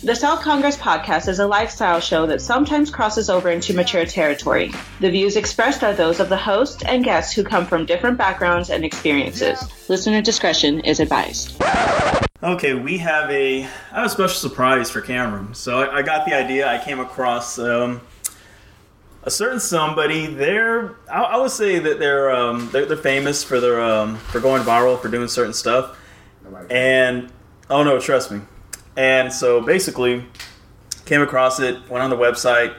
The South Congress podcast is a lifestyle show that sometimes crosses over into mature territory. The views expressed are those of the host and guests who come from different backgrounds and experiences. Listener discretion is advised. Okay, we have a I have a special surprise for Cameron. So I, I got the idea. I came across um, a certain somebody. They're I, I would say that they're um, they're, they're famous for their um, for going viral for doing certain stuff. And oh no, trust me. And so basically, came across it, went on the website,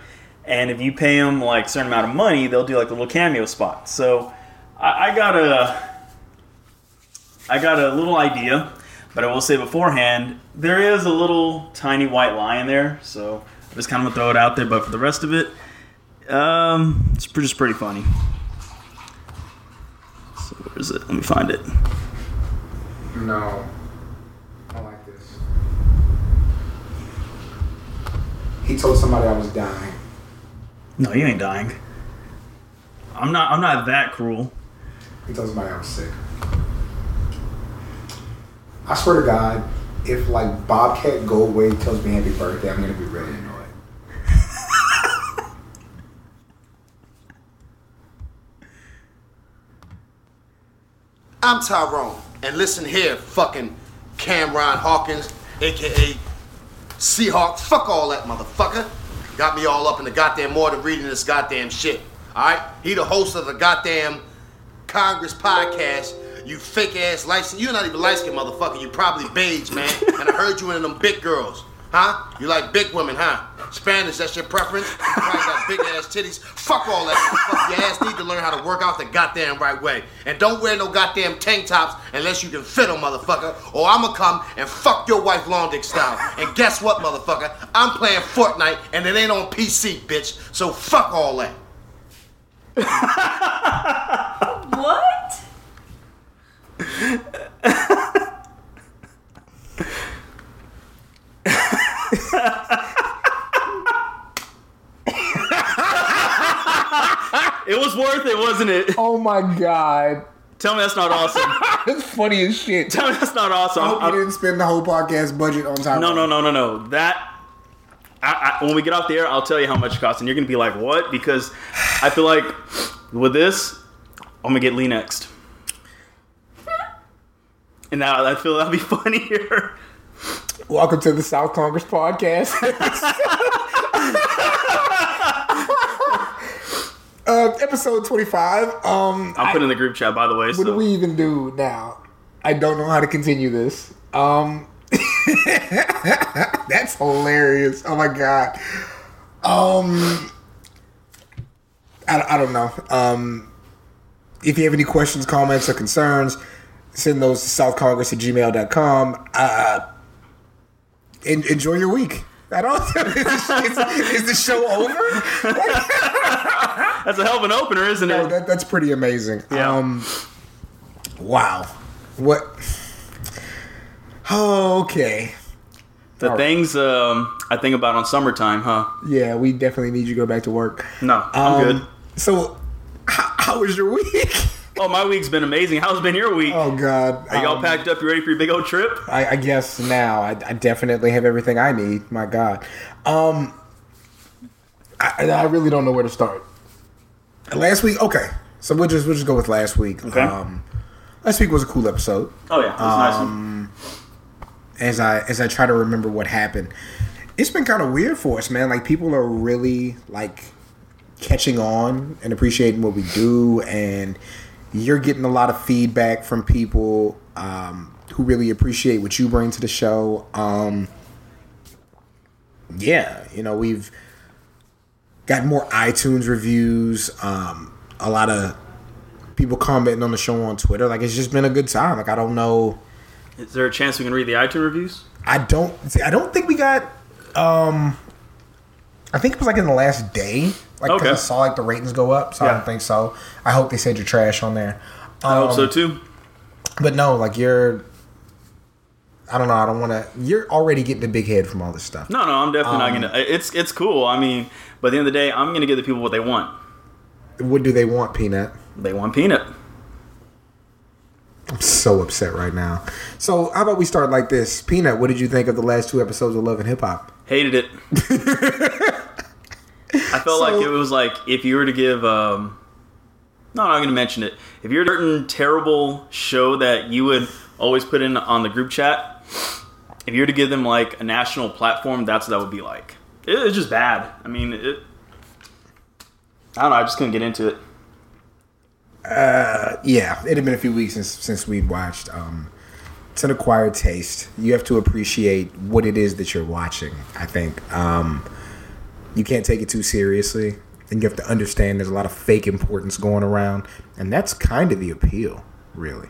and if you pay them like a certain amount of money, they'll do like a little cameo spot. So I, I got a I got a little idea, but I will say beforehand, there is a little tiny white lie in there, so I just kind of gonna throw it out there. But for the rest of it, um, it's just pretty funny. So where is it? Let me find it. No. I like this. He told somebody I was dying. No, you ain't dying. I'm not. I'm not that cruel. He told somebody I was sick. I swear to God, if like Bobcat Goldthwait tells me happy birthday, I'm gonna be really annoyed. I'm Tyrone, and listen here, fucking Cameron Hawkins, aka Seahawk. Fuck all that, motherfucker. Got me all up in the goddamn mortar reading this goddamn shit. Alright? He the host of the goddamn Congress podcast. You fake ass license. You're not even light skinned motherfucker. You probably beige, man. and I heard you in them big girls. Huh? You like big women, huh? Spanish, that's your preference? You probably got big ass titties. Fuck all that. Fuck your ass need to learn how to work out the goddamn right way. And don't wear no goddamn tank tops unless you can fit them, motherfucker. Or I'ma come and fuck your wife long dick style. And guess what, motherfucker? I'm playing Fortnite and it ain't on PC, bitch. So fuck all that. What? It was worth it, wasn't it? Oh my God. Tell me that's not awesome. That's funny as shit. Tell me that's not awesome. I hope I'm- you didn't spend the whole podcast budget on time. No, no, no, no, no. That I, I, when we get off the air, I'll tell you how much it costs, and you're gonna be like, "What?" Because I feel like with this, I'm gonna get Lee next, and now I feel that'll be funnier. Welcome to the South Congress podcast. uh, episode 25. Um, I'm putting in the group chat, by the way. what So do we even do now? I don't know how to continue this. Um, that's hilarious. Oh my god. Um, I, I don't know. Um, if you have any questions, comments, or concerns, send those to southcongress at gmail.com. Uh, en- enjoy your week. I don't. is, the show over? that's a hell of an opener, isn't it? that, that's pretty amazing. Yeah. Um, wow. What? Oh, okay. the all right. things um, I think about on summertime, huh? Yeah, we definitely need you to go back to work. No, I'm Um, good. So, how, how was your week? Oh, my week's been amazing. How's been your week? Oh God. Are y'all Um, packed up? You ready for your big old trip? I, I guess now I, I definitely have everything I need. My God. Um, I, I really don't know where to start. Last week, okay. So we'll just we'll just go with last week. Okay. Um, last week was a cool episode. Oh yeah, a nice Um, one. as I as I try to remember what happened. It's been kind of weird for us, man. Like people are really like catching on and appreciating what we do, and you're getting a lot of feedback from people um, who really appreciate what you bring to the show. Um, yeah, you know we've got more iTunes reviews. Um, a lot of people commenting on the show on Twitter. Like it's just been a good time. Like I don't know. Is there a chance we can read the iTunes reviews? I don't see. I don't think we got. Um, I think it was like in the last day. Like Okay. I saw like the ratings go up, so I don't think so. I hope they said you're trash on there. I hope so Um, too. But no, like you're. I don't know. I don't want to. You're already getting a big head from all this stuff. No, no, I'm definitely Um, not gonna. It's it's cool. I mean, but at the end of the day, I'm gonna give the people what they want. What do they want, Peanut? They want peanut. I'm so upset right now. So how about we start like this? Peanut, what did you think of the last two episodes of Love and Hip Hop? Hated it. I felt So- like it was like if you were to give. Um, no, I'm not going to mention it. If you're a certain terrible show that you would always put in on the group chat, if you were to give them like a national platform, that's what that would be like. It was just bad. I mean, it. I don't know. I just couldn't get into it. Uh, Yeah, it had been a few weeks since since we'd watched. Um, it's an acquired taste. You have to appreciate what it is that you're watching. I think um, you can't take it too seriously, and you have to understand there's a lot of fake importance going around, and that's kind of the appeal, really.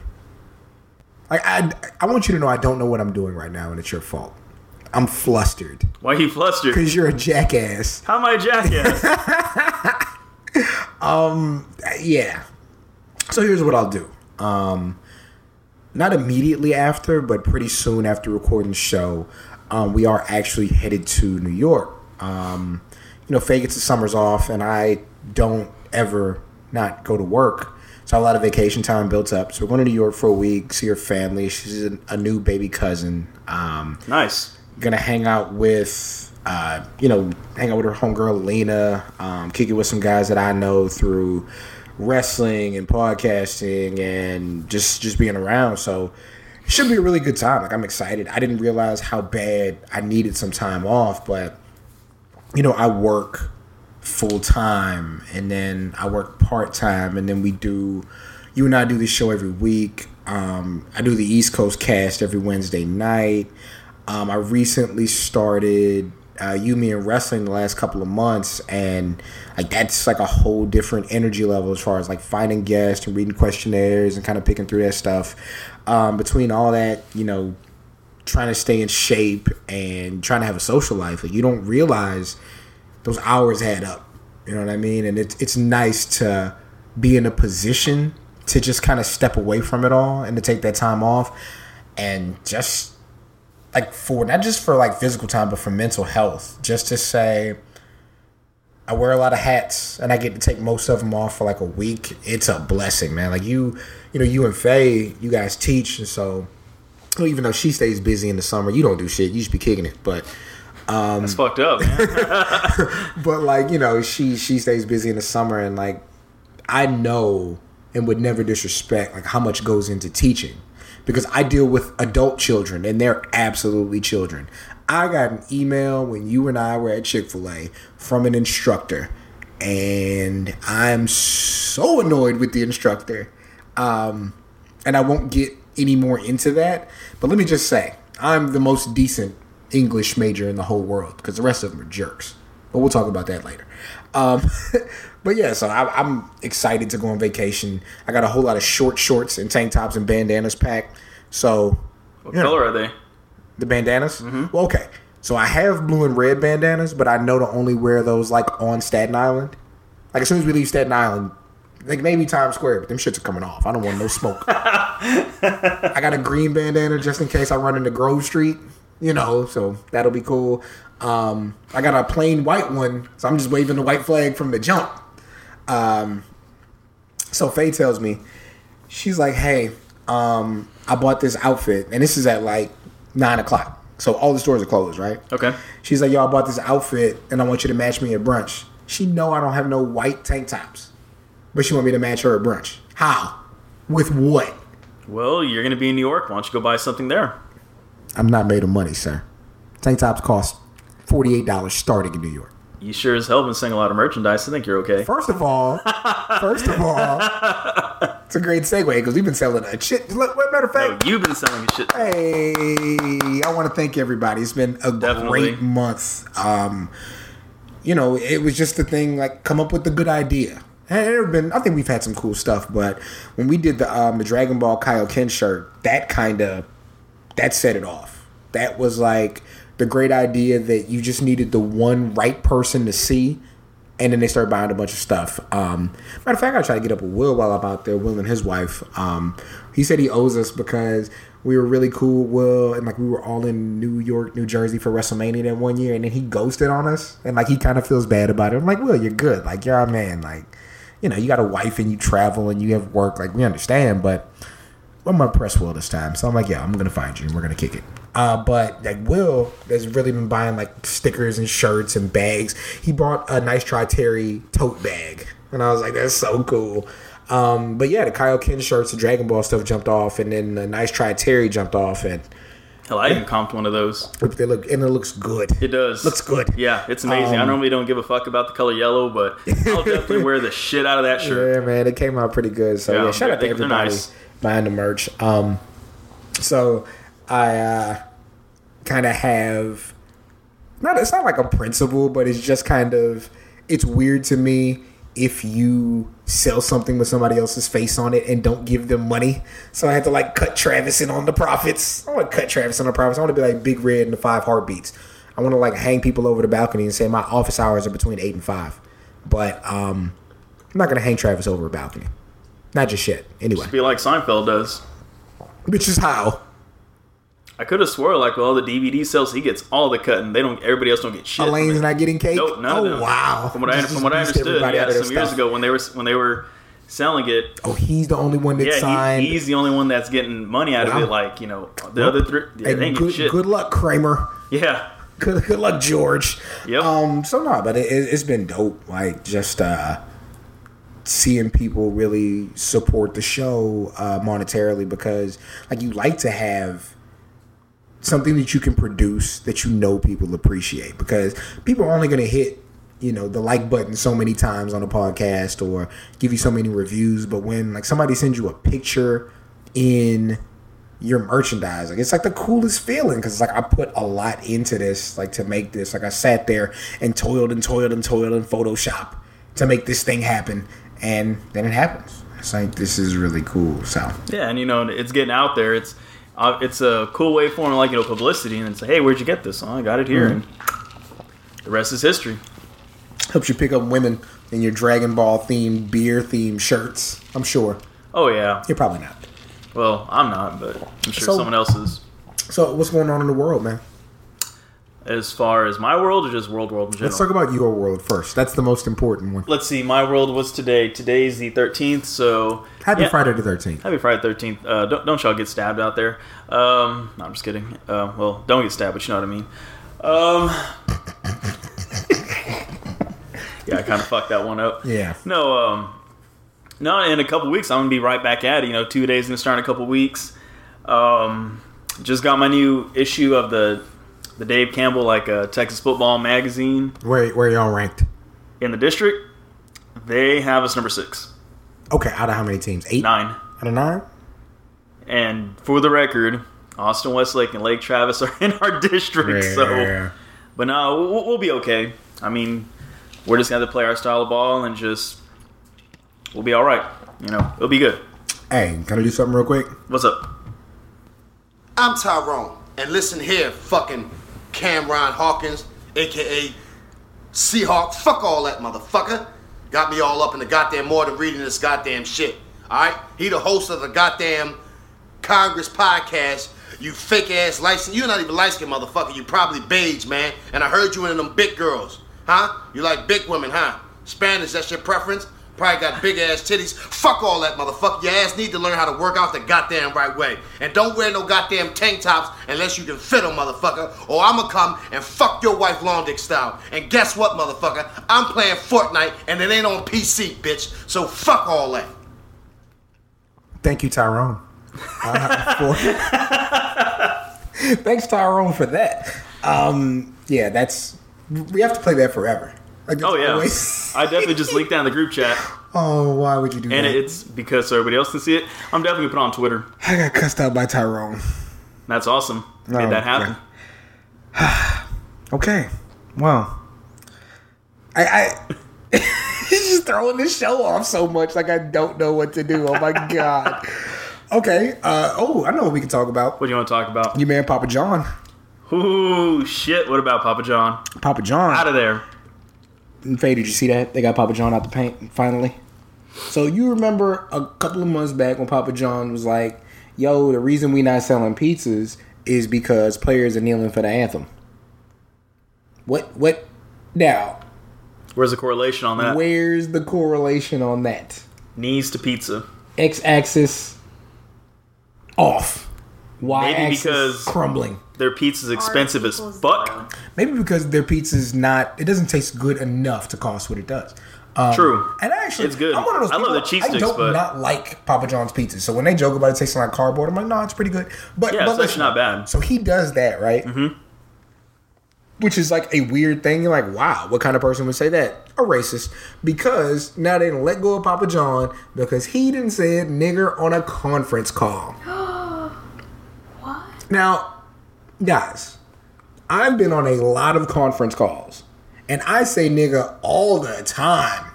Like I, I want you to know I don't know what I'm doing right now, and it's your fault. I'm flustered Why are you flustered? because you're a jackass. How am I a jackass? um, yeah. So here's what I'll do. Um, not immediately after, but pretty soon after recording the show, um, we are actually headed to New York. Um, you know, Faye gets the summers off, and I don't ever not go to work. So I have a lot of vacation time built up. So we're going to New York for a week, see her family. She's a, a new baby cousin. Um, nice. gonna hang out with uh, you know hang out with her homegirl Lena, um, kick it with some guys that I know through wrestling and podcasting and just just being around. So it should be a really good time. Like I'm excited. I didn't realize how bad I needed some time off, but you know I work full time and then I work part time and then we do you and I do this show every week. Um, I do the East Coast cast every Wednesday night. Um, I recently started uh, You Me and Wrestling the last couple of months, and like that's like a whole different energy level as far as like finding guests and reading questionnaires and kind of picking through that stuff. Um, between all that, you know, trying to stay in shape and trying to have a social life, like you don't realize those hours add up. You know what I mean? And it's it's nice to be in a position to just kind of step away from it all and to take that time off and just like for not just for like physical time but for mental health just to say I wear a lot of hats and I get to take most of them off for like a week. It's a blessing, man. Like you, you know, you and Faye, you guys teach, and so even though she stays busy in the summer, you don't do shit. You just be kicking it. But That's fucked up, but like you know she she stays busy in the summer and like i know and would never disrespect like how much goes into teaching because i deal with adult children and they're absolutely children i got an email when you and i were at chick-fil-a from an instructor and i'm so annoyed with the instructor um, and i won't get any more into that but let me just say i'm the most decent english major in the whole world because the rest of them are jerks but we'll talk about that later. Um, but yeah, so I, I'm excited to go on vacation. I got a whole lot of short shorts and tank tops and bandanas packed. So What color are they? the bandanas, well, okay. So I have blue and red bandanas, but I know to only wear those like on Staten Island. Like as soon as we leave Staten Island, like maybe Times Square, but them shits are coming off. I don't want no smoke. I got a green bandana just in case I run into Grove Street, you know, so that'll be cool. Um, I got a plain white one, so I'm just waving the white flag from the jump. Um, so Faye tells me, she's like, hey, um, I bought this outfit, and this is at like nine o'clock. So all the stores are closed, right? Okay. She's like, yo, I bought this outfit, and I want you to match me at brunch. She know I don't have no white tank tops, but she want me to match her at brunch. How? With what? Well, you're gonna be in New York. Why don't you go buy something there? I'm not made of money, sir. Tank tops cost forty-eight dollars starting in New York. You sure as hell been selling a lot of merchandise. I think you're okay. First of all, first of all, it's a great segue because we've been selling a shit. Look, matter of No, fact, you've been selling a shit. Hey, I want to thank everybody. It's been a Definitely. great month. Um, you know, it was just the thing like come up with a good idea. There been, I think we've had some cool stuff, but when we did the um, the Dragon Ball Kaioken shirt, that kind of that set it off. That was like the great idea that you just needed the one right person to see, and then they started buying a bunch of stuff. Um, matter of fact, I tried to get up with Will while I'm out there. Will and his wife. Um, he said he owes us because we were really cool, with Will, and like we were all in New York, New Jersey for WrestleMania that one year, and then he ghosted on us, and like he kind of feels bad about it. I'm like, Will, you're good. Like you're our man. Like you know, you got a wife and you travel and you have work. Like we understand, but I'm gonna press Will this time. So I'm like, yeah, I'm gonna find you and we're gonna kick it. Uh, but like Will has really been buying like stickers and shirts and bags. He bought a nice try Terry tote bag, and I was like, that's so cool. Um, but yeah, the Kaioken shirts, the Dragon Ball stuff jumped off, and then the nice try Terry jumped off, and Hell, I even comped one of those. they look and it looks good. It does. Looks good. Yeah, it's amazing. I Um, normally don't give a fuck about the color yellow, but I'll definitely wear the shit out of that shirt. Yeah, man, it came out pretty good. So Yeah, yeah, shout out to they're- they're everybody nice. buying the merch. Um, so I uh, kind of have not. It's not like a principle, but it's just kind of it's weird to me if you sell something with somebody else's face on it and don't give them money. So I had to like cut Travis in on the profits. I want to cut Travis on the profits. I want to be like Big Red and the Five Heartbeats. I want to like hang people over the balcony and say my office hours are between eight and five. But um, I'm not gonna hang Travis over a balcony. Not just shit. Anyway, Be like Seinfeld does. which is how. I could have swore like with all the DVD sales, he gets all the cut, and they don't. Everybody else don't get shit. Elaine's not getting cake. Nope, none oh them. wow. From what I from what I understood, yeah, out of their some years stuff. ago when they were when they were selling it, Oh, he's the only one that yeah, signed. he, he's the only one that's getting money out Wow. of it. Like you know, the other three, yeah, Hey, they good, shit. good luck, Kramer. Yeah, Good, good luck, George. Yep. Um. So no, but it- it's been dope. Like just uh, seeing people really support the show uh, monetarily because like you like to have something that you can produce that you know people appreciate because people are only going to hit you know the like button so many times on a podcast or give you so many reviews but when like somebody sends you a picture in your merchandise like it's like the coolest feeling because like i put a lot into this like to make this like i sat there and toiled and toiled and toiled in photoshop to make this thing happen and then it happens it's like this is really cool so yeah, and you know, it's getting out there. It's uh, it's a cool way for like you know publicity, and it's hey, where'd you get this? Oh, I got it here, and the rest is history. helps you pick up women in your Dragon Ball themed, beer themed shirts. I'm sure. Oh yeah, You're probably not. well, I'm not, but I'm sure So- someone else is. So, what's going on in the world, man? As far as my world, or just world, world in general. Let's talk about your world first. That's the most important one. Let's see. My world was today. Today's the 13th, so Happy yeah. Friday the 13th. Happy Friday the 13th. Uh, don't, don't y'all get stabbed out there. Um, no, I'm just kidding. Uh, well, don't get stabbed, but you know what I mean. Um, yeah, I kind of fucked that one up. Yeah. No, um, no. In a couple weeks, I'm gonna be right back at it. You know, two days gonna start in a couple weeks. Um, just got my new issue of the the Dave Campbell like uh, Texas football magazine Where, where y'all ranked? in the district. They have us number six, Okay, out of how many teams? Eight? nine. Out of nine? And for the record, Austin Westlake and Lake Travis are in our district. So, but no, we'll, we'll be okay. I mean, we're just gonna have to play our style of ball and just we'll be all right. You know, it'll be good. Hey, can I do something real quick? What's up? I'm Tyrone, and listen here, fucking Cameron Hawkins, aka Seahawk. Fuck all that motherfucker. Got me all up in the goddamn mortar reading this goddamn shit. Alright? He the host of the goddamn Congress podcast. You fake ass license. You're not even light skinned motherfucker. You probably beige, man. And I heard you in them big girls. Huh? You like big women, huh? Spanish, that's your preference? Probably got big ass titties. Fuck all that, motherfucker. Your ass need to learn how to work out the goddamn right way. And don't wear no goddamn tank tops unless you can fit them, motherfucker. Or I'ma come and fuck your wife long dick style. And guess what, motherfucker? I'm playing Fortnite and it ain't on PC, bitch. So fuck all that. Thank you, Tyrone. Uh, for- Thanks, Tyrone, for that. Um, yeah, that's. We have to play that forever. Like, Oh yeah, I definitely just linked down the group chat, oh, why would you do and that? And it's because so everybody else can see it. I'm definitely gonna put it on Twitter. I got cussed out by Tyrone. That's awesome. Made Oh, that happen. Okay, well, I, I he's just throwing this show off so much, like I don't know what to do. Oh my god. Okay. Uh, oh, I know what we can talk about. What do you want to talk about? You man, Papa John. Ooh, shit. What about Papa John? Papa John. Out of there. Faye, did you see that? They got Papa John out the paint finally. So you remember a couple of months back when Papa John was like, "Yo, the reason we not selling pizzas is because players are kneeling for the anthem." What? What? Now, Where's the correlation on that? where's the correlation on that? Knees to pizza. X-axis, off. Y Maybe axis because- crumbling. Their pizza's expensive as fuck. zero. Maybe because their pizza's not. It doesn't taste good enough to cost what it does. Um, True. And actually, It's good. I'm one of those I love people, the cheese I don't but- not like Papa John's pizza. So when they joke about it tasting like cardboard, I'm like, no, it's pretty good. But Yeah, but it's listen, not bad. So he does that, right? Mm-hmm. Which is like a weird thing. You're like, wow, what kind of person would say that? A racist. Because now they didn't let go of Papa John because he didn't say it nigger on a conference call. What? Now, guys, I've been on a lot of conference calls, and I say nigga all the time.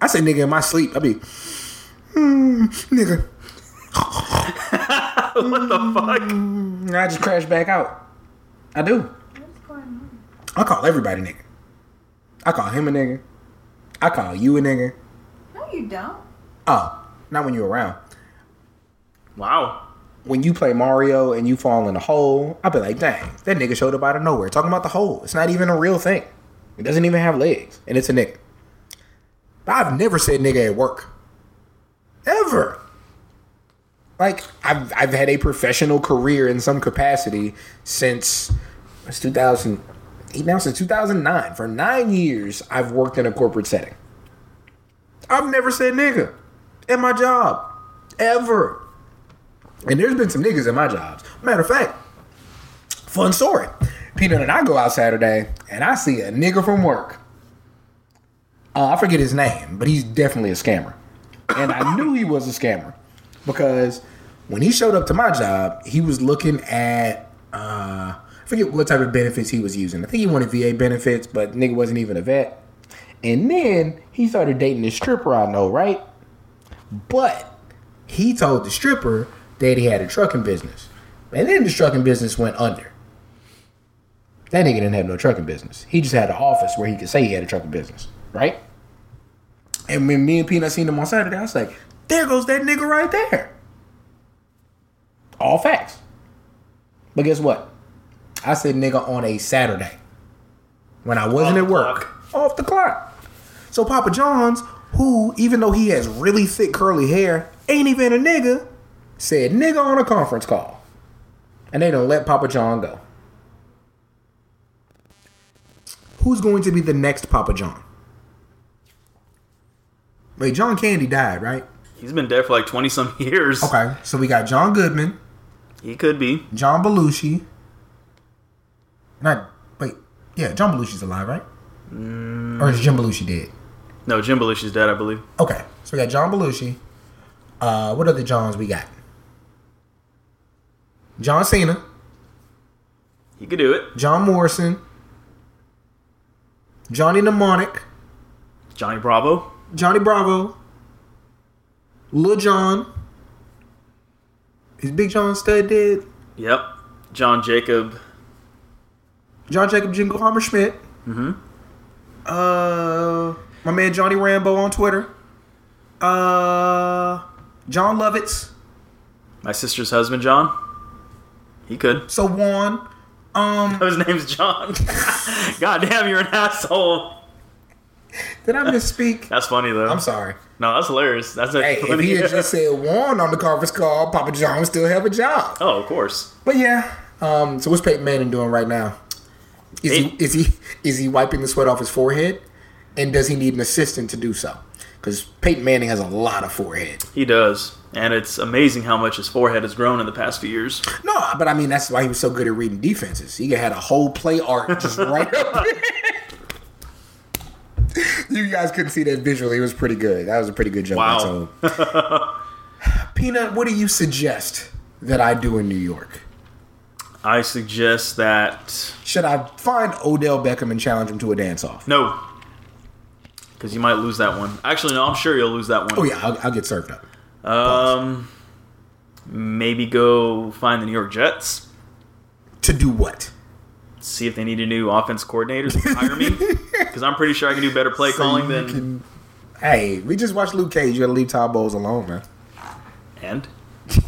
I say nigga in my sleep. I be, hmm, nigga. what the fuck? And I just crash back out. I do. What's going on? I call everybody nigga. I call him a nigga. I call you a nigga. No, you don't. Oh, not when you're around. Wow. When you play Mario and you fall in a hole, I'll be like, dang, that nigga showed up out of nowhere. Talking about the hole. It's not even a real thing. It doesn't even have legs. And it's a nigga. But I've never said nigga at work. Ever. Like, I've, I've had a professional career in some capacity since it's 2008 now, since 2009. For nine years, I've worked in a corporate setting. I've never said nigga at my job. Ever. And there's been some niggas in my jobs. Matter of fact, fun story. Peanut and I go out Saturday and I see a nigga from work. Uh, I forget his name, but he's definitely a scammer. And I knew he was a scammer because when he showed up to my job, he was looking at uh, I forget what type of benefits he was using. I think he wanted VA benefits, but nigga wasn't even a vet. And then he started dating this stripper I know, right? But he told the stripper that he had a trucking business. And then the trucking business went under. That nigga didn't have no trucking business. He just had an office where he could say he had a trucking business, right? And when me and Peanut seen him on Saturday, I was like, there goes that nigga right there. All facts. But guess what? I said nigga on a Saturday. When I wasn't Off at work. Off the clock. So Papa John's, who, even though he has really thick curly hair, ain't even a nigga, said nigga on a conference call. And they don't let Papa John go. Who's going to be the next Papa John? Wait, John Candy died, right? He's been dead for like 20 some years. Okay, so we got John Goodman, He could be. John Belushi. Not wait, yeah, John Belushi's alive, right? Or is Jim Belushi dead? No, Jim Belushi's dead, I believe. Okay, so we got John Belushi. Uh, what other Johns we got? John Cena, He could do it. John Morrison, Johnny Mnemonic, Johnny Bravo. Johnny Bravo, Lil Jon. Is Big John Studd dead? Yep. John Jacob. John Jacob Jingleheimer Schmidt. Mm-hmm. Uh, my man Johnny Rambo on Twitter. Uh, Jon Lovitz. My sister's husband, John. He could. So Juan. Um, His name's John. God damn, you're an asshole. did I misspeak? That's funny though. I'm sorry. No, that's hilarious. That's a Hey, if he had just said Juan on the conference call, Papa John would still have a job. oh, of course. But yeah. Um, so what's Peyton Manning doing right now? Is he is he is he wiping the sweat off his forehead? And does he need an assistant to do so? Because Peyton Manning has a lot of forehead. He does, and it's amazing how much his forehead has grown in the past few years. No, but I mean that's why he was so good at reading defenses. He had a whole play art just right up there. You guys couldn't see that visually. It was pretty good. That was a pretty good joke. Wow. Peanut, what do you suggest that I do in New York? I suggest that Should I find Odell Beckham and challenge him to a dance off? no, because you might lose that one. Actually, no, I'm sure you'll lose that one. Oh yeah, I'll, I'll get served up. Um, maybe go find the New York Jets. To do what? See if they need a new offense coordinator. to Hire me, because I'm pretty sure I can do better play calling So you than. can- Hey, we just watched Luke Cage. You gotta leave Todd Bowles alone, man. And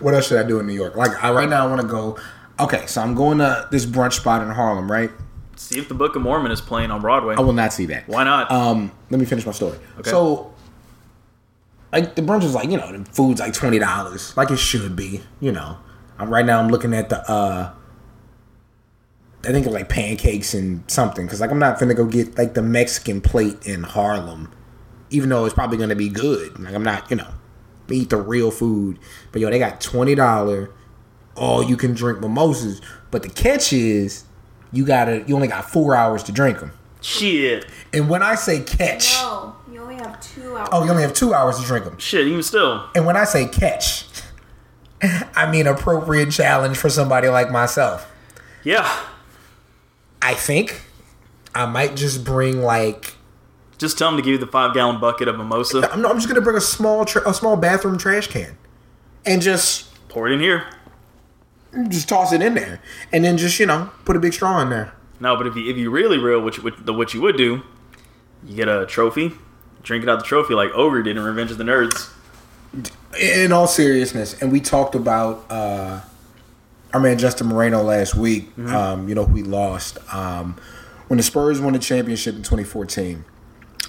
What else should I do in New York? Like I, right now, I want to go. Okay, so I'm going to this brunch spot in Harlem, right? See if the Book of Mormon is playing on Broadway. I will not see that. Why not? Um, let me finish my story. Okay. So, like the brunch is like you know the food's like twenty dollars, like it should be. You know, I'm right now I'm looking at the uh, I think it's like pancakes and something because like I'm not finna go get like the Mexican plate in Harlem, even though it's probably gonna be good. Like I'm not you know eat the real food, but yo they got twenty dollar all you can drink mimosas. But the catch is you gotta you only got four hours to drink them. Shit. And when I say catch, No, you only have two hours. oh you only have two hours to drink them. Shit, even still. And when I say catch, I mean appropriate challenge for somebody like myself. Yeah. I think I might just bring like Just tell them to give you the five gallon bucket of mimosa. I'm, I'm just gonna bring a small tra- a small bathroom trash can and just Pour it in here. Just toss it in there and then just you know put a big straw in there. No, but if you if you really real, which what, the, what you would do, you get a trophy, drink it out the trophy like Ogre did in Revenge of the Nerds. in all seriousness, and we talked about uh, our man Justin Moreno last week. Um, you know, we lost um, when the Spurs won the championship in 2014.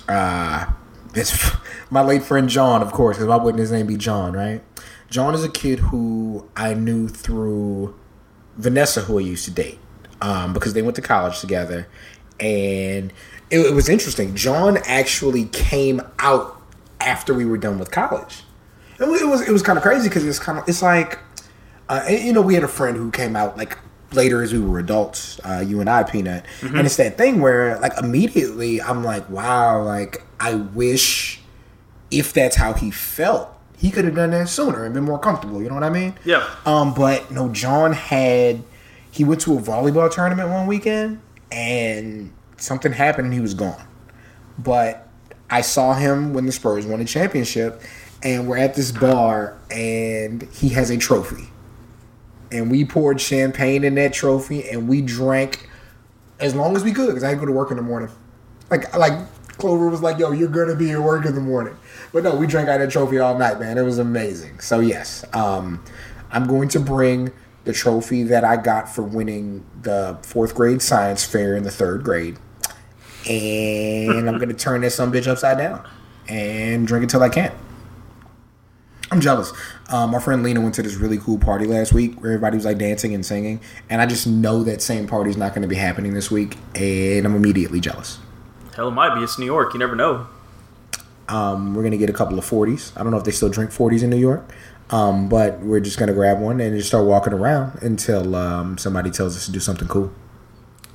Uh, it's my late friend John, of course, because why wouldn't his name be John, right? John is a kid who I knew through Vanessa, who I used to date, um, because they went to college together, and it, it was interesting. John actually came out after we were done with college. and it was, it was kind of crazy because it's kind of it's like, uh, you know, we had a friend who came out like later as we were adults, uh, you and I, Peanut, and it's that thing where like immediately I'm like, wow, like I wish if that's how he felt, he could have done that sooner and been more comfortable. You know what I mean? Yeah. Um, but no, John had he went to a volleyball tournament one weekend and something happened and he was gone. But I saw him when the Spurs won the championship and we're at this bar and he has a trophy. And we poured champagne in that trophy and we drank as long as we could because I had to go to work in the morning. Like like Clover was like, "Yo, you're gonna be at work in the morning," but no, we drank out of that trophy all night, man. It was amazing. So yes, um, I'm going to bring the trophy that I got for winning the fourth grade science fair in the third grade, and I'm gonna turn this some bitch upside down and drink it till I can't. I'm jealous. Um, my friend Lena went to this really cool party last week where everybody was like dancing and singing, and I just know that same party's not going to be happening this week, and I'm immediately jealous. Hell, it might be. It's New York. You never know. Um, we're gonna get a couple of 40s. I don't know if they still drink 40s in New York, um, but we're just gonna grab one and just start walking around until um, somebody tells us to do something cool.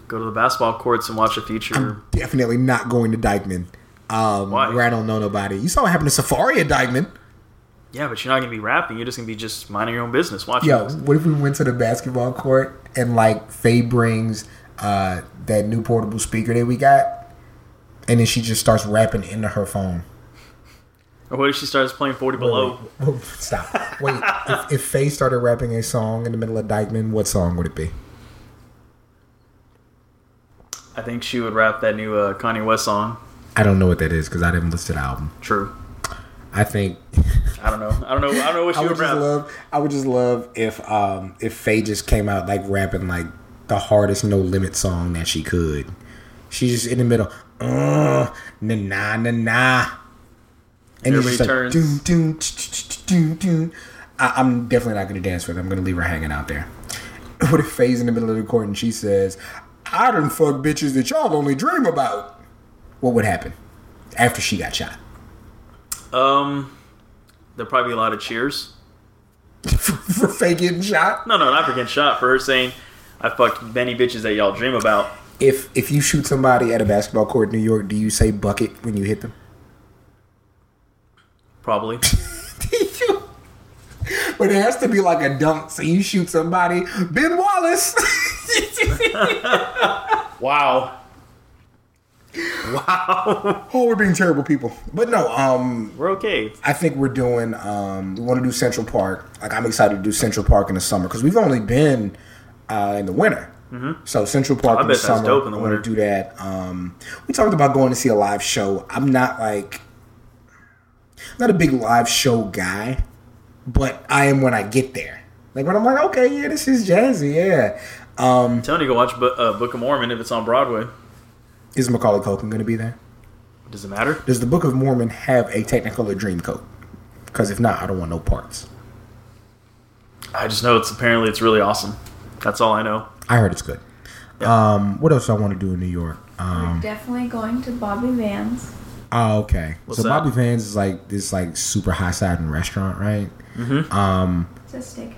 Go to the basketball courts and watch a future. Definitely not going to Dyckman, um, Why? where I don't know nobody. You saw what happened to Safari at Dyckman. Yeah, but you're not gonna be rapping. You're just gonna be just minding your own business, watching. Yo, what if we went to the basketball court and like Faye brings uh, that new portable speaker that we got, and then she just starts rapping into her phone. Or what if she starts playing 40 below? Oh, stop. Wait, if, if Faye started rapping a song in the middle of Dyckman, what song would it be? I think she would rap that new uh, Kanye West song. I don't know what that is because I didn't listen to the album. True. I think I don't know. I don't know. I don't know what I she would would just rap. love. I would just love if um if Faye just came out like rapping like the hardest No Limit song that she could. She's just in the middle. Uh, na na na na. And Everybody just like, turns. doom, doom, doom, doom. I, I'm definitely not going to dance with her. I'm going to leave her hanging out there. What if Faye's in the middle of the court and she says, I done fuck bitches that y'all only dream about? What would happen after she got shot? Um, there'll probably be a lot of cheers. For Faye getting shot? No, no, not for getting shot. For her saying, "I fucked many bitches that y'all dream about." If if you shoot somebody at a basketball court in New York, do you say bucket when you hit them? Probably. but it has to be like a dunk. So you shoot somebody, Ben Wallace. wow. Wow. oh, we're being terrible people. But no, um, We're okay. I think we're doing. Um, we want to do Central Park. Like I'm excited to do Central Park in the summer because we've only been uh, in the winter. So Central Park I in the that's summer. dope in the I want to do that. Um, we talked about going to see a live show. I'm not like not a big live show guy, but I am when I get there. Like when I'm like, okay, yeah, this is jazzy, yeah. Um, I'm telling you, go watch Bu- uh, Book of Mormon if it's on Broadway. is Macaulay Culkin going to be there? Does it matter? Does the Book of Mormon have a Technicolor Dreamcoat? Because if not, I don't want no parts. I just know it's apparently it's really awesome. That's all I know. I heard it's good. Um, what else do I want to do in New York? Um, We're definitely going to Bobby Van's. Oh, okay. What's so that? Bobby Vans is like this like super high siding restaurant, right? Um, It's a steakhouse.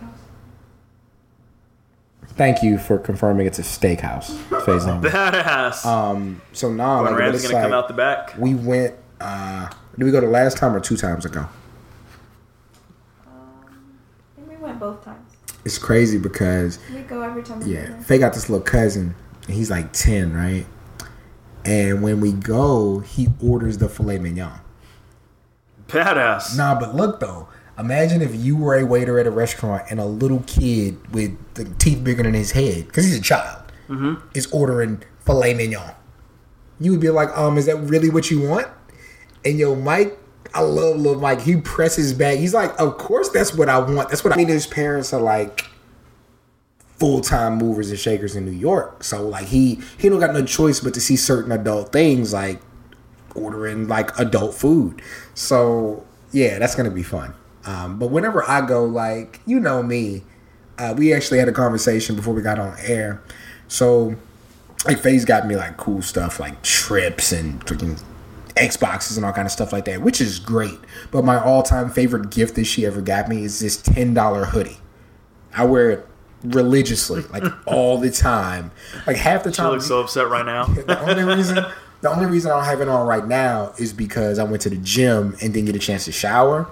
thank you for confirming it's a steakhouse. Phase on. Badass. Um, so now when like, but Ram's gonna come out the back. we went. uh Did we go the last time or two times ago? I think we went both times. It's crazy because We go every time Yeah, there. Faye got this little cousin, and he's like ten, right? And when we go, he orders the filet mignon. Badass. Nah, but look though, imagine if you were a waiter at a restaurant and a little kid with the teeth bigger than his head, because he's a child, is ordering filet mignon. You would be like, um, is that really what you want? And yo, Mike, I love little Mike. He presses back. He's like, of course that's what I want. That's what I mean. His parents are like full time movers and shakers in New York. So like he he don't got no choice but to see certain adult things like ordering like adult food. So yeah, that's gonna be fun. Um, but whenever I go, like you know me, uh, we actually had a conversation before we got on air. So like Faye's got me like cool stuff like trips and freaking Xboxes and all kind of stuff like that, which is great. But my all time favorite gift that she ever got me is this ten dollar hoodie. I wear it religiously, like all the time. Like half the time. She looks so upset right now. the only reason the only reason I don't have it on right now is because I went to the gym and didn't get a chance to shower.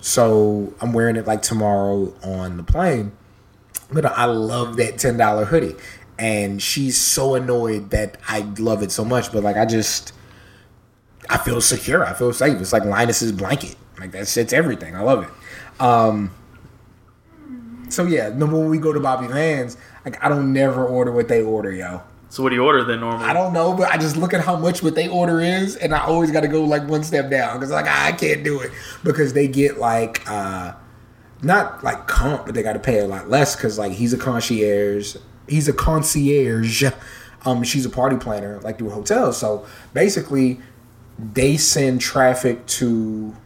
So I'm wearing it like tomorrow on the plane. But I love that ten dollar hoodie. And she's so annoyed that I love it so much. But like I just I feel secure. I feel safe. It's like Linus's blanket. Like that it's everything. I love it. Um so yeah, when we go to Bobby Vans, like I don't never order what they order, yo. So what do you order then normally? I don't know, but I just look at how much what they order is, and I always got to go like one step down because like I can't do it because they get like uh not like comp, but they got to pay a lot less because like he's a concierge, he's a concierge, um, she's a party planner like through hotels. So basically, they send traffic to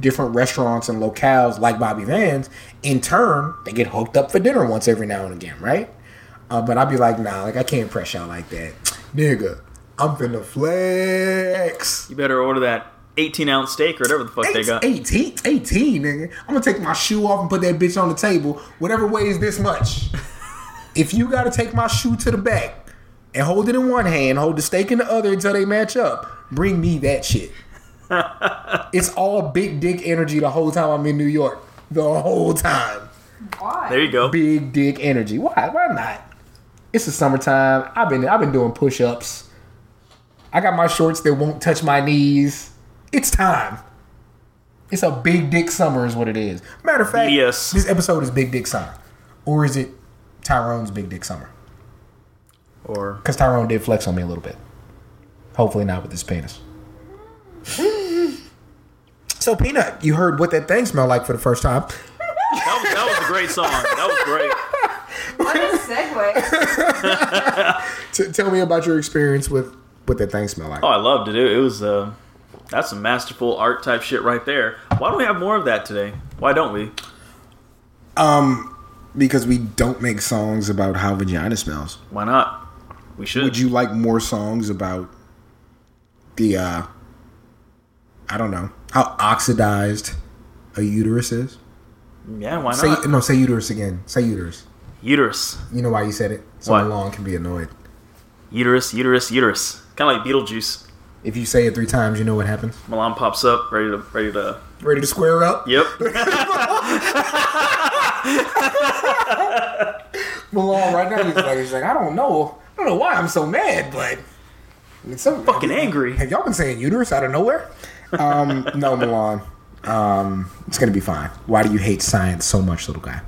different restaurants and locales like Bobby Vans. In turn, they get hooked up for dinner once every now and again, right? Uh, but I'd be like, nah, like I can't press y'all like that, nigga. I'm finna flex. You better order that 18 ounce steak or whatever the fuck they got. 18, 18, nigga. I'm gonna take my shoe off and put that bitch on the table. Whatever weighs this much. if you gotta take my shoe to the back and hold it in one hand, hold the steak in the other until they match up, bring me that shit. it's all big dick energy the whole time I'm in New York. The whole time. Why? There you go. Big dick energy. Why? Why not? It's the summertime. I've been I've been doing push ups. I got my shorts that won't touch my knees. It's time. It's a big dick summer, is what it is. Matter of fact, Yes. this episode is Big Dick Summer, or is it Tyrone's Big Dick Summer? Or Because Tyrone did flex on me a little bit. Hopefully not with his penis. so, Peanut, you heard what that thing smelled like for the first time. that was, that was a great song. That was great. What a segue. T- tell me about your experience with what that thing smelled like. Oh, I loved it. It, it was uh, that's some masterful art type shit right there. Why don't we have more of that today? Why don't we? Um, Because we don't make songs about how vagina smells. Why not? We should. Would you like more songs about the uh I don't know how oxidized a uterus is? Yeah, why Say not? no, say uterus again. Say uterus. Uterus, You know why you said it? So Why? long can be annoyed. uterus, uterus, uterus. Kind of like Beetlejuice. If you say it three times, you know what happens. Milan pops up, ready to, ready to. Ready to square up? Yep. Malone right now he's like he's like I don't know I don't know why I'm so mad, but it's so Fucking angry. Have y'all been saying uterus out of nowhere? Um, no, Milan. Um, it's gonna be fine. Why do you hate science so much, little guy?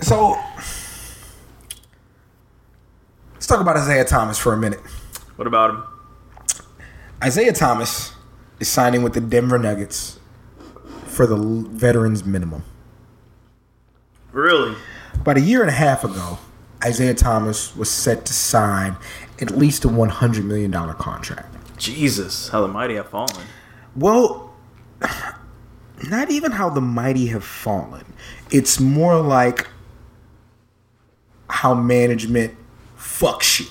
so let's talk about Isaiah Thomas for a minute. What about him? Isaiah Thomas is signing with the Denver Nuggets for the veterans minimum. Really? About a year and a half ago, Isaiah Thomas was set to sign at least a $100 million contract. Jesus, how the mighty have fallen. Well, not even how the mighty have fallen. It's more like how management fucks you.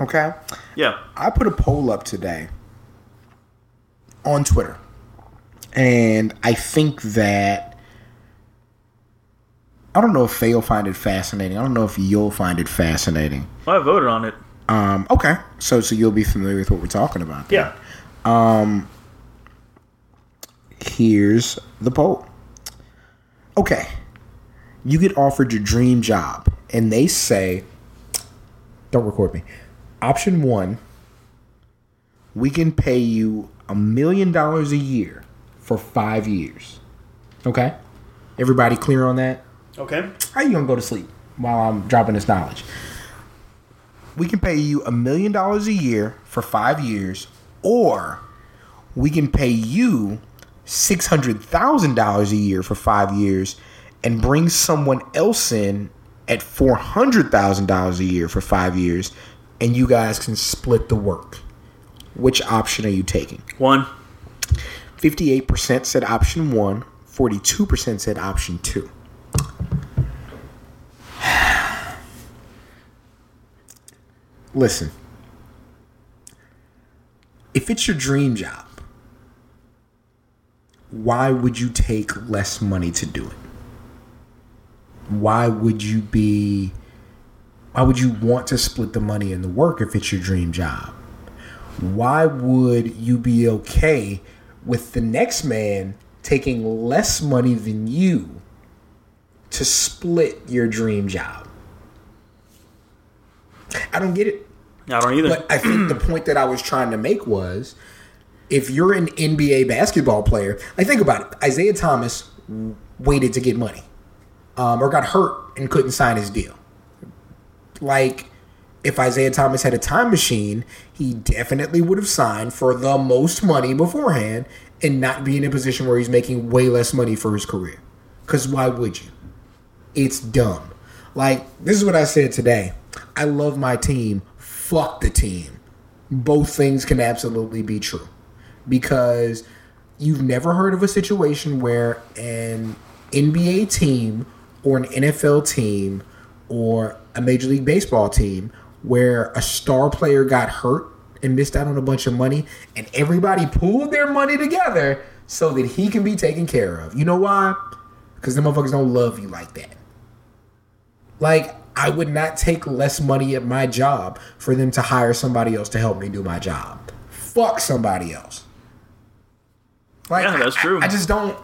Okay? Yeah. I put a poll up today on Twitter. And I think that I don't know if will find it fascinating. I don't know if you'll find it fascinating. Well, I voted on it. Um, okay. So so you'll be familiar with what we're talking about. Yeah. Here's the poll. Okay. You get offered your dream job, and they say, don't record me. Option one, we can pay you a million dollars a year for five years. Okay? Everybody clear on that? Okay. How you gonna go to sleep while I'm dropping this knowledge? We can pay you a million dollars a year for five years, or we can pay you six hundred thousand dollars a year for five years and bring someone else in at four hundred thousand dollars a year for five years, and you guys can split the work. Which option are you taking? One. 58% said option one, 42% said option two. Listen, if it's your dream job, why would you take less money to do it? Why would you be, why would you want to split the money and the work if it's your dream job? why would you be okay with the next man taking less money than you to split your dream job? I don't get it. I don't either. But I think the point that I was trying to make was if you're an NBA basketball player, I think about it. Isaiah Thomas waited to get money um, or got hurt and couldn't sign his deal. Like, if Isaiah Thomas had a time machine, he definitely would have signed for the most money beforehand and not be in a position where he's making way less money for his career. Because why would you? It's dumb. Like, this is what I said today. I love my team. Fuck the team. Both things can absolutely be true. Because you've never heard of a situation where an NBA team or an NFL team or a Major League Baseball team where a star player got hurt and missed out on a bunch of money and everybody pooled their money together so that he can be taken care of. You know why? Because the motherfuckers don't love you like that. Like, I would not take less money at my job for them to hire somebody else to help me do my job. Fuck somebody else. Like, Yeah, that's I- true. I, just don't.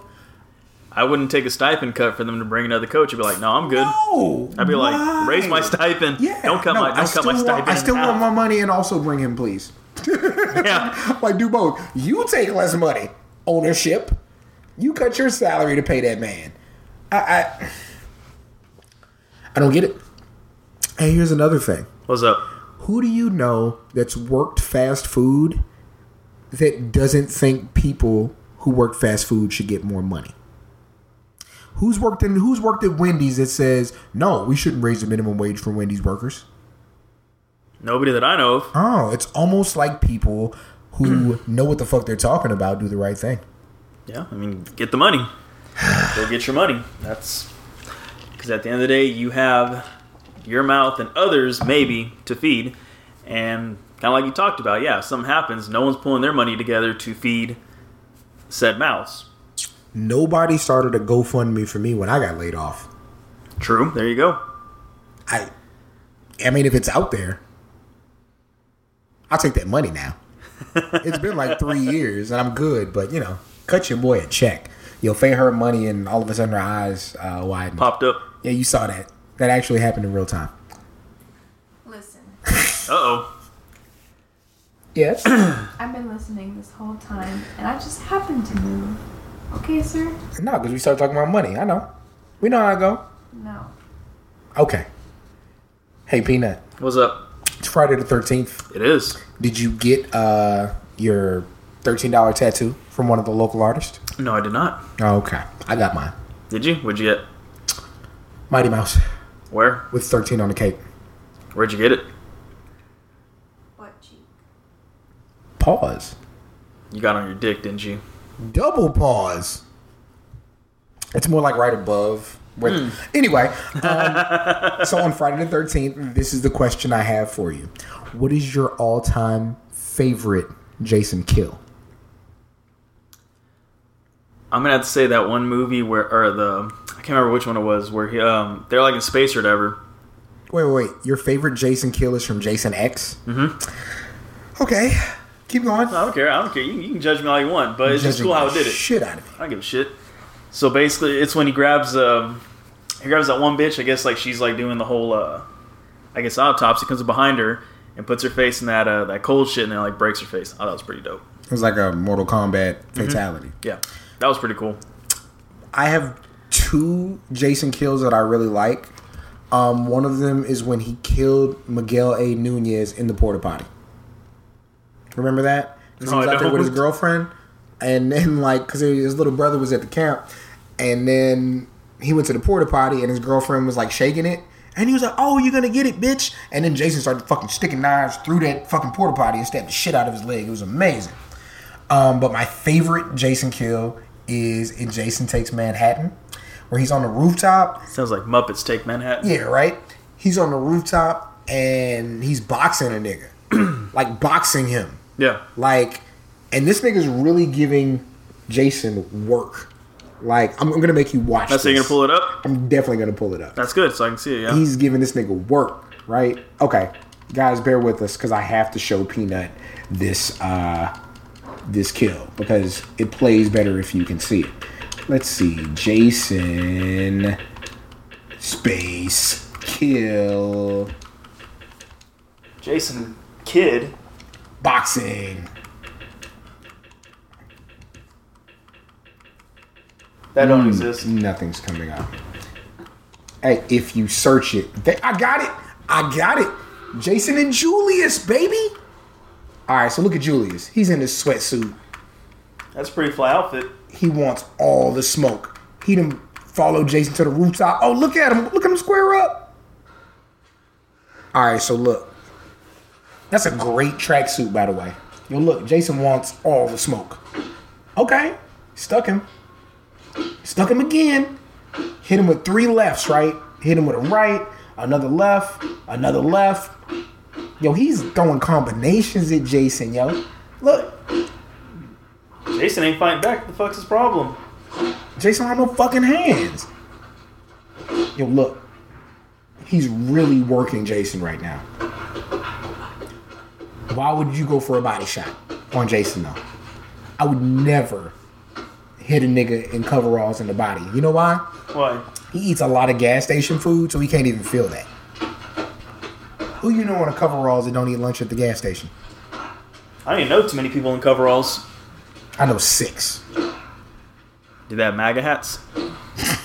I wouldn't take a stipend cut for them to bring another coach. I'd be like, no, I'm good. No, I'd be like, raise my stipend. Yeah, don't cut no, my I don't still cut my want, stipend. I still want my money and also bring him, please. Yeah. like do both. You take less money, ownership. You cut your salary to pay that man. I, I, I don't get it. And here's another thing. What's up? Who do you know that's worked fast food that doesn't think people who work fast food should get more money? Who's worked in who's worked at Wendy's that says, no, we shouldn't raise the minimum wage for Wendy's workers? Nobody that I know of. Oh, it's almost like people who hmm. know what the fuck they're talking about do the right thing. Yeah, I mean, get the money. Go get your money. That's because at the end of the day, you have your mouth and others maybe to feed, and kind of like you talked about. Yeah, something happens, no one's pulling their money together to feed said mouths. Nobody started a GoFundMe for me when I got laid off. True. There you go. I, I mean, if it's out there, I'll take that money now. it's been like three years and I'm good, but you know, cut your boy a check. You'll pay her money and all of a sudden her eyes uh, widen. Popped up. Yeah, you saw that. That actually happened in real time. Listen, Uh oh. Yes. I've been listening this whole time, and I just happened to move. Okay, sir? no, because we started talking about money. I know. We know how I go. No. Okay. Hey, Peanut. What's up? It's Friday the 13th. It is. Did you get uh, your $13 tattoo from one of the local artists? No, I did not. Oh, okay. I got mine. Did you? Where'd you get? Mighty Mouse Where? with 13 on the cape. Where'd you get it? Butt cheek. Pause. You got on your dick, didn't you? double pause. It's more like right above. Where, Anyway, um, so on Friday the 13th, this is the question I have for you. What is your all time favorite Jason kill? I'm gonna have to say that one movie where, or the I can't remember which one it was, where he um they're like in space or whatever. Wait, wait, wait. Your favorite Jason kill is from Jason X? Mm-hmm. Okay, keep going. I don't care. I don't care. You, can- you can judge me all you want, but it's just cool how it did it. Shit out of me. I don't give a shit. So basically, it's when he grabs um he grabs that one bitch. I guess like she's like doing the whole uh I guess autopsy. Comes behind her and puts her face in that uh that cold shit and then like breaks her face. Oh, that was pretty dope. It was like a Mortal Kombat fatality. Yeah, that was pretty cool. I have two Jason kills that I really like. Um, one of them is when he killed Miguel A. Nunez in the porta potty. Remember that? he was out there with his girlfriend, and then like because his little brother was at the camp, and then he went to the porta potty, and his girlfriend was like shaking it, and he was like, "Oh, you're gonna get it, bitch!" And then Jason started fucking sticking knives through that fucking porta potty and stabbed the shit out of his leg. It was amazing. Um, but my favorite Jason kill is in Jason Takes Manhattan, where he's on the rooftop. Sounds like Muppets Take Manhattan. Yeah, right? He's on the rooftop and he's boxing a nigga. like boxing him. Yeah. Like, and this nigga's really giving Jason work. Like, I'm, I'm gonna make you watch That's this. you're gonna pull it up. I'm definitely gonna pull it up. That's good, so I can see it. Yeah. He's giving this nigga work, right? Okay, guys, bear with us because I have to show Peanut this uh this kill because it plays better if you can see it. Let's see, Jason space kill Jason Kidd. boxing. That don't mm, exist. Nothing's coming up. Hey, if you search it, they, I got it. I got it. Jason and Julius, baby. All right, so look at Julius. He's in his sweatsuit. That's a pretty fly outfit. He wants all the smoke. He done followed Jason to the rooftop. Oh, look at him. Look at him square up. All right, so look. That's a great tracksuit, by the way. Yo, look, Jason wants all the smoke. Okay, stuck him. Stuck him again. Hit him with three lefts, right? Hit him with a right, another left, another left. Yo, he's throwing combinations at Jason, yo. Look, Jason ain't fighting back. What the fuck's his problem? Jason don't have no fucking hands. Yo, look. He's really working Jason right now. Why would you go for a body shot on Jason though? I would never hit a nigga in coveralls in the body. You know why? Why? He eats a lot of gas station food, so he can't even feel that. Who you know on a coveralls that don't eat lunch at the gas station? I don't even know too many people in coveralls. I know six. Do they have MAGA hats?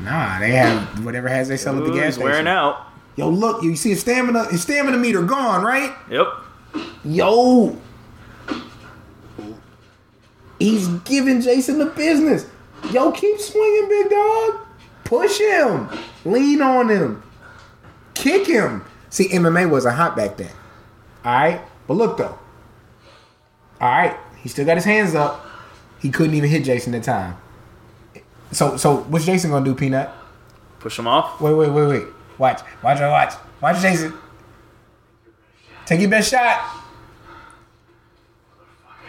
Nah, they have whatever has they sell at the gas he's station. wearing out. Yo, look, you see his stamina, his stamina meter gone, right? Yep. Yo, he's giving Jason the business. Yo, keep swinging, big dog. Push him. Lean on him. Kick him. See, MMA wasn't hot back then. All right, but look though. All right, he still got his hands up. He couldn't even hit Jason that time. So, so what's Jason gonna do, Peanut? Push him off. Wait, wait, wait, wait. Watch, watch, watch, watch, Jason. Take your best shot,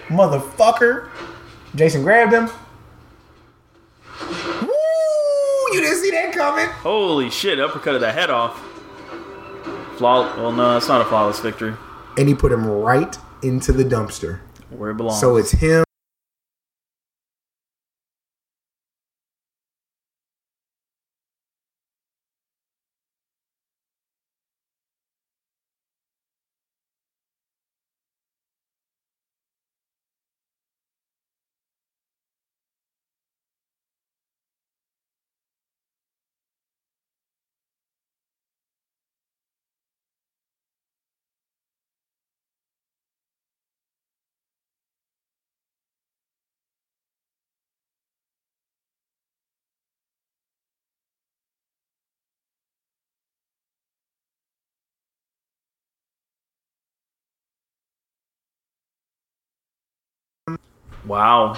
motherfucker. Jason grabbed him. Woo! You didn't see that coming. Holy shit! Uppercut of the head off. Flaw. Well, no, it's not a flawless victory. And he put him right into the dumpster. Where it belongs. So it's him. Wow.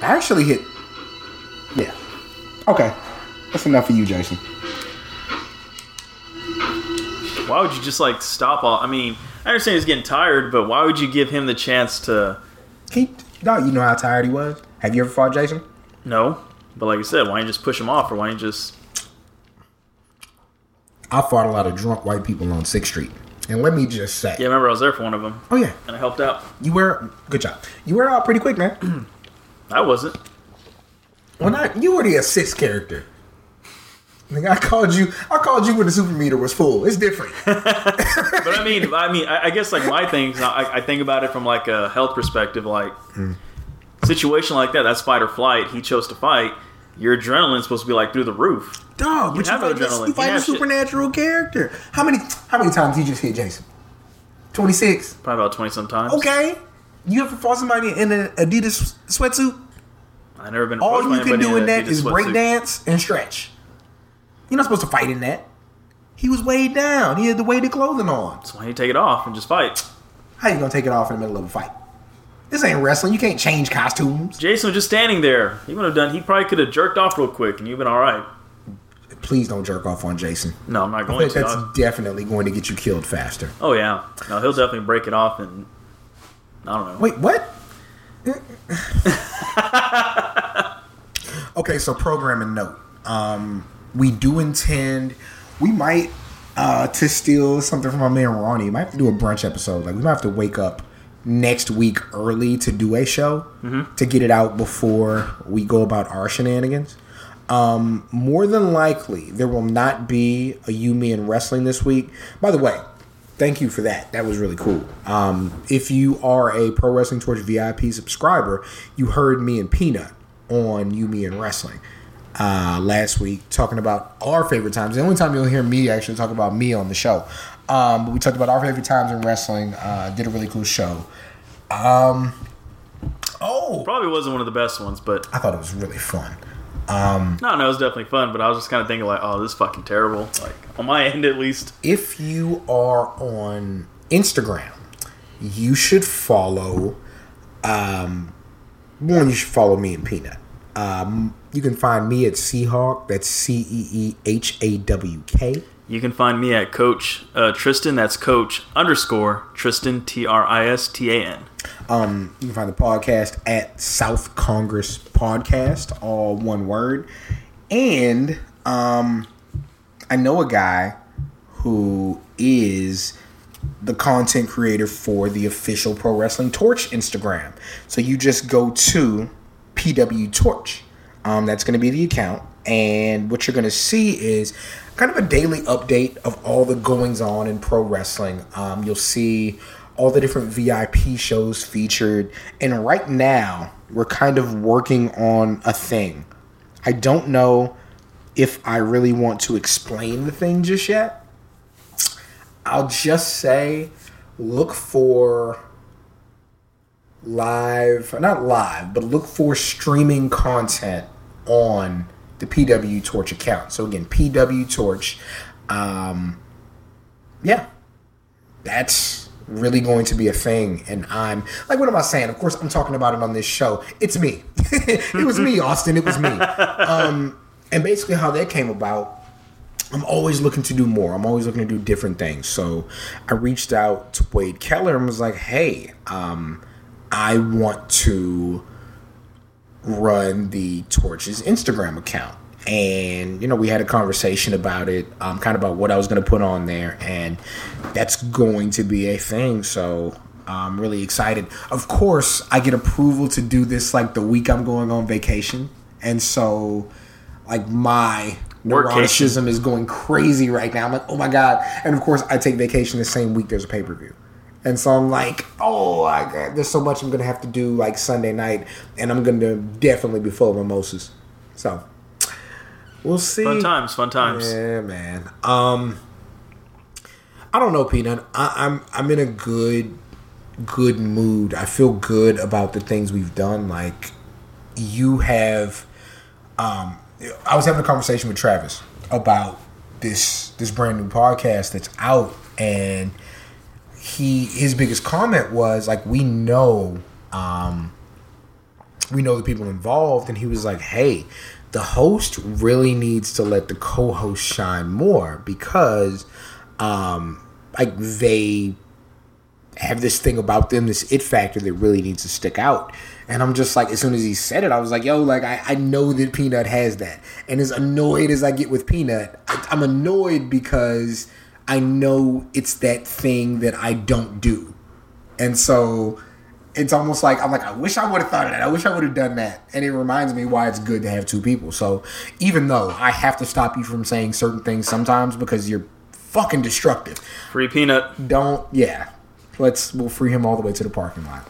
I actually hit. Yeah. Okay. That's enough for you, Jason. Why would you just like stop all? I mean, I understand he's getting tired, but why would you give him the chance to? He, no, you know how tired he was. Have you ever fought Jason? No, but like I said, why don't you just push him off, or why don't you just? I fought a lot of drunk white people on Sixth Street, and let me just say, Yeah, I remember I was there for one of them, oh yeah, and I helped out. you were good job. You were out pretty quick, man. I wasn't. well, not you were the assist character. Like, I called you. I called you when the super meter was full. It's different. But I mean, I mean, I, I guess like my things. I, I think about it from like a health perspective. Like hmm. situation like that, that's fight or flight. He chose to fight. Your adrenaline's supposed to be like through the roof. Dog, but you have no fight, adrenaline. you You fight a have shit. supernatural character. How many? How many times you just hit Jason? Twenty six. Probably about twenty sometimes. Okay. You ever fought somebody in an Adidas sweatsuit? I never been. All you can do in that Adidas is break dance and stretch. You're not supposed to fight in that. He was weighed down. He had the weighted clothing on. So why don't you take it off and just fight? How you gonna take it off in the middle of a fight? This ain't wrestling. You can't change costumes. Jason was just standing there. He would have done. He probably could have jerked off real quick, and you've been all right. Please don't jerk off on Jason. No, I'm not I going think to. that's dog. definitely going to get you killed faster. Oh yeah. No, he'll definitely break it off, and I don't know. Wait, what? okay, so programming note. Um, we do intend, we might, uh, to steal something from my man Ronnie, we might have to do a brunch episode. Like, we might have to wake up next week early to do a show to get it out before we go about our shenanigans. Um, more than likely, there will not be a You Me and Wrestling this week. By the way, thank you for that. That was really cool. Um, if you are a Pro Wrestling Torch VIP subscriber, you heard me and Peanut on You Me and Wrestling uh, last week talking about our favorite times. The only time you'll hear me actually talk about me on the show. Um, but we talked about our favorite times in wrestling. Uh, did a really cool show. Um, oh, Probably wasn't one of the best ones, but I thought it was really fun. Um, no, no, it was definitely fun. But I was just kind of thinking like, oh, this is fucking terrible. Like on my end, at least. if you are on Instagram, you should follow. Um, one, you should follow me and Peanut. Um, you can find me at Ceehawk. That's C E E H A W K. You can find me at Coach uh, Tristan. That's Coach underscore Tristan T R I S T A N. Um, you can find the podcast at South Congress Podcast, all one word. And um, I know a guy who is the content creator for the official Pro Wrestling Torch Instagram. So you just go to PW Torch. Um, that's going to be the account. And what you're going to see is kind of a daily update of all the goings on in pro wrestling. Um, you'll see all the different VIP shows featured. And right now, we're kind of working on a thing. I don't know if I really want to explain the thing just yet. I'll just say look for live, not live, but look for streaming content on the PW Torch account. So again, PW Torch. Um, yeah, that's really going to be a thing. And I'm like, what am I saying? Of course, I'm talking about it on this show. It's me. it was me, Austin. It was me. Um, and basically, how that came about. I'm always looking to do more. I'm always looking to do different things. So I reached out to Wade Keller and was like, hey, um, I want to run the Torches Instagram account. And, you know, we had a conversation about it, um, kind of about what I was going to put on there. And that's going to be a thing. So I'm really excited. Of course, I get approval to do this like the week I'm going on vacation. And so, like, my neuroticism is going crazy right now. I'm like, oh my God. And of course, I take vacation the same week there's a pay per view. And so I'm like, oh, I got, there's so much I'm gonna have to do like Sunday night, and I'm gonna definitely be full of mimosas. So we'll see. Fun times, fun times. Yeah, man. Um, I don't know, Peanut. I, I'm I'm in a good good mood. I feel good about the things we've done. Like you have. Um, I was having a conversation with Travis about this this brand new podcast that's out, and he his biggest comment was like, we know, um, we know the people involved, and he was like, hey, the host really needs to let the co-host shine more because, um, like they have this thing about them, this it factor that really needs to stick out. And I'm just like, as soon as he said it, I was like, yo, like, I, I know that Peanut has that. And as annoyed as I get with Peanut, I, I'm annoyed because I know it's that thing that I don't do. And so it's almost like, I'm like, I wish I would have thought of that. I wish I would have done that. And it reminds me why it's good to have two people. So even though I have to stop you from saying certain things sometimes because you're fucking destructive, Free peanut. don't yeah let's we'll free him all the way to the parking lot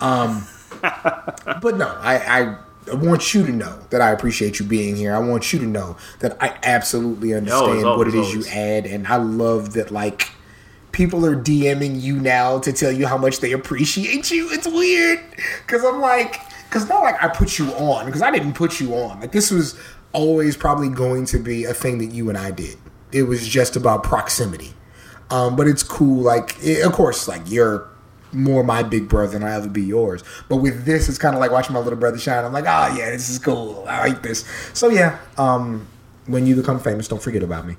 um but no I, I want you to know that i appreciate you being here. I want you to know that i absolutely understand always, what it is you add and i love that like people are dming you now to tell you how much they appreciate you. It's weird because i'm like because not like i put you on because i didn't put you on. Like this was always probably going to be a thing that you and i did. It was just about proximity. Um, but it's cool. Like, it, of course, like you're more my big brother than I ever be yours. But with this, it's kind of like watching my little brother shine. I'm like, oh yeah, this is cool. I like this. So yeah, um, when you become famous, don't forget about me.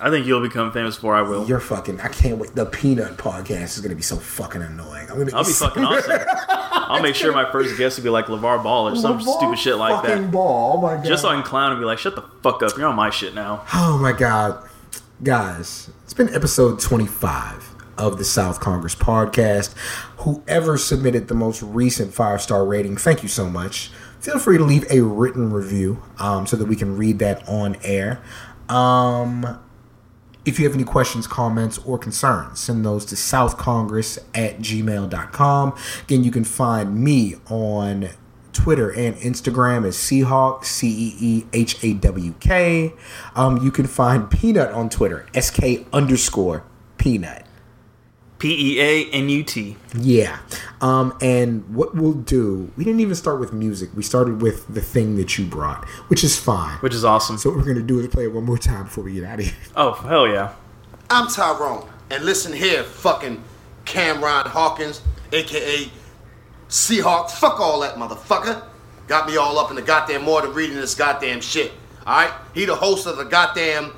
I think you'll become famous before I will. You're fucking. I can't wait. The Peanut Podcast is gonna be so fucking annoying. I'm gonna. I'll be fucking awesome. I'll make sure my first guest will be like LeVar Ball or some LeVar stupid shit like that. Ball. Oh my god. Just so I can clown and be like, shut the fuck up. You're on my shit now. Oh my God. Guys, it's been episode 25 of the South Congress podcast. Whoever submitted the most recent five star rating, thank you so much. Feel free to leave a written review um, so that we can read that on air. Um, if you have any questions, comments, or concerns, send those to southcongress at gmail.com. Again, you can find me on Twitter and Instagram as Ceehawk, C E E H A W K. Um, you can find Peanut on Twitter, S K underscore Peanut. P E A N U T. Yeah. Um, and what we'll do, we didn't even start with music. We started with the thing that you brought, which is fine. Which is awesome. So what we're going to do is play it one more time before we get out of here. Oh, hell yeah. I'm Tyrone, and listen here, fucking Cameron Hawkins, aka Ceehawk. Fuck all that motherfucker. Got me all up in the goddamn mortar reading this goddamn shit. Alright? He the host of the goddamn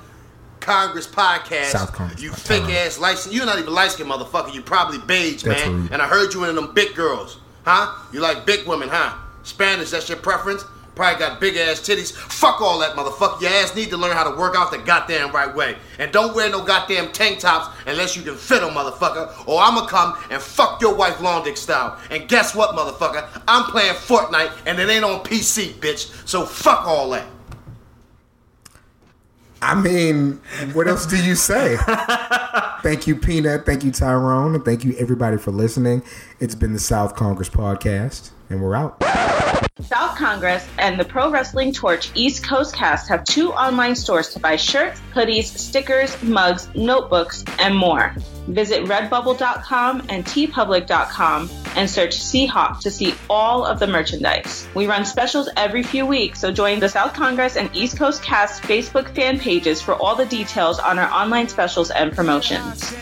Congress podcast. South Congress You fake ass light You're not even light skinned motherfucker. You probably beige, That's man. rude. And I heard you in them big girls. Huh? You like big women, huh? Spanish, that's your preference? Probably got big ass titties. Fuck all that motherfucker. Your ass need to learn how to work out the goddamn right way. And don't wear no goddamn tank tops unless you can fit them, motherfucker. Or I'ma come and fuck your wife long dick style. And guess what, motherfucker? I'm playing Fortnite and it ain't on PC, bitch. So fuck all that. I mean, what else do you say? thank you, Peanut. Thank you, Tyrone. And thank you, everybody, for listening. It's been the South Congress podcast, and we're out. South Congress and the Pro Wrestling Torch East Coast cast have two online stores to buy shirts, hoodies, stickers, mugs, notebooks, and more. Visit redbubble.com and teepublic.com and search Ceehawk to see all of the merchandise. We run specials every few weeks, so join the South Congress and East Coast cast Facebook fan pages for all the details on our online specials and promotions.